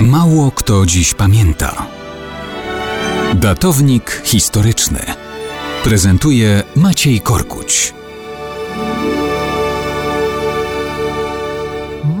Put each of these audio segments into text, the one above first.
Mało kto dziś pamięta. Datownik historyczny prezentuje Maciej Korkuć.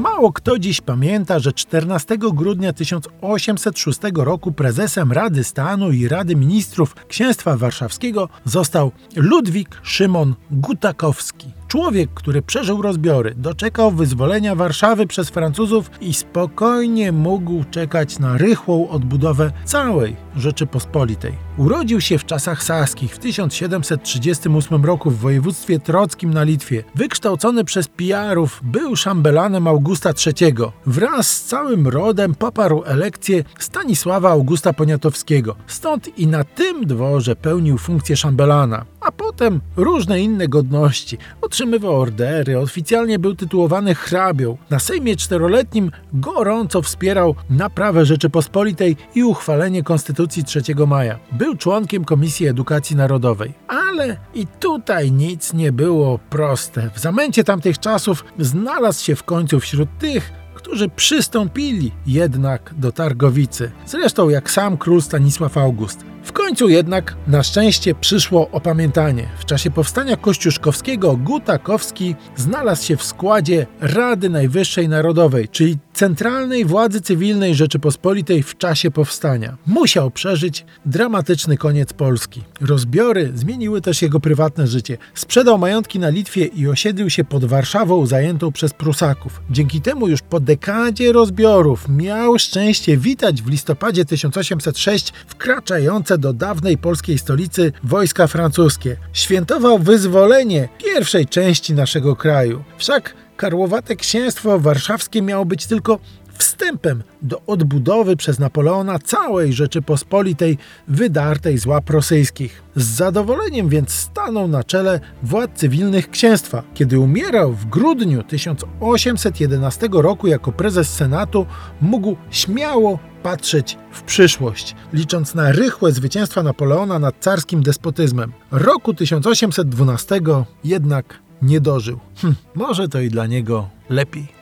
Mało kto dziś pamięta, że 14 grudnia 1806 roku prezesem Rady Stanu i Rady Ministrów Księstwa Warszawskiego został Ludwik Szymon Gutakowski. Człowiek, który przeżył rozbiory, doczekał wyzwolenia Warszawy przez Francuzów i spokojnie mógł czekać na rychłą odbudowę całej Rzeczypospolitej. Urodził się w czasach saskich w 1738 roku w województwie trockim na Litwie. Wykształcony przez pijarów, był szambelanem Augusta III. Wraz z całym rodem poparł elekcję Stanisława Augusta Poniatowskiego. Stąd i na tym dworze pełnił funkcję szambelana, a potem różne inne godności. Otrzymywał ordery, oficjalnie był tytułowany hrabią. Na Sejmie Czteroletnim gorąco wspierał naprawę Rzeczypospolitej i uchwalenie Konstytucji 3 maja. Był członkiem Komisji Edukacji Narodowej. Ale i tutaj nic nie było proste. W zamęcie tamtych czasów znalazł się w końcu wśród tych, którzy przystąpili jednak do Targowicy. Zresztą jak sam król Stanisław August. W końcu jednak na szczęście przyszło opamiętanie. W czasie powstania kościuszkowskiego Gutakowski znalazł się w składzie Rady Najwyższej Narodowej, czyli centralnej władzy cywilnej Rzeczypospolitej w czasie powstania. Musiał przeżyć dramatyczny koniec Polski. Rozbiory zmieniły też jego prywatne życie. Sprzedał majątki na Litwie i osiedlił się pod Warszawą zajętą przez Prusaków. Dzięki temu już po dekadzie rozbiorów miał szczęście witać w listopadzie 1806 wkraczające do dawnej polskiej stolicy wojska francuskie. Świętował wyzwolenie pierwszej części naszego kraju. Wszak karłowate księstwo warszawskie miało być tylko wstępem do odbudowy przez Napoleona całej Rzeczypospolitej wydartej z łap rosyjskich. Z zadowoleniem więc stanął na czele władz cywilnych księstwa. Kiedy umierał w grudniu 1811 roku jako prezes Senatu, mógł śmiało patrzeć w przyszłość, licząc na rychłe zwycięstwa Napoleona nad carskim despotyzmem. Roku 1812 jednak nie dożył. Hm, może to i dla niego lepiej.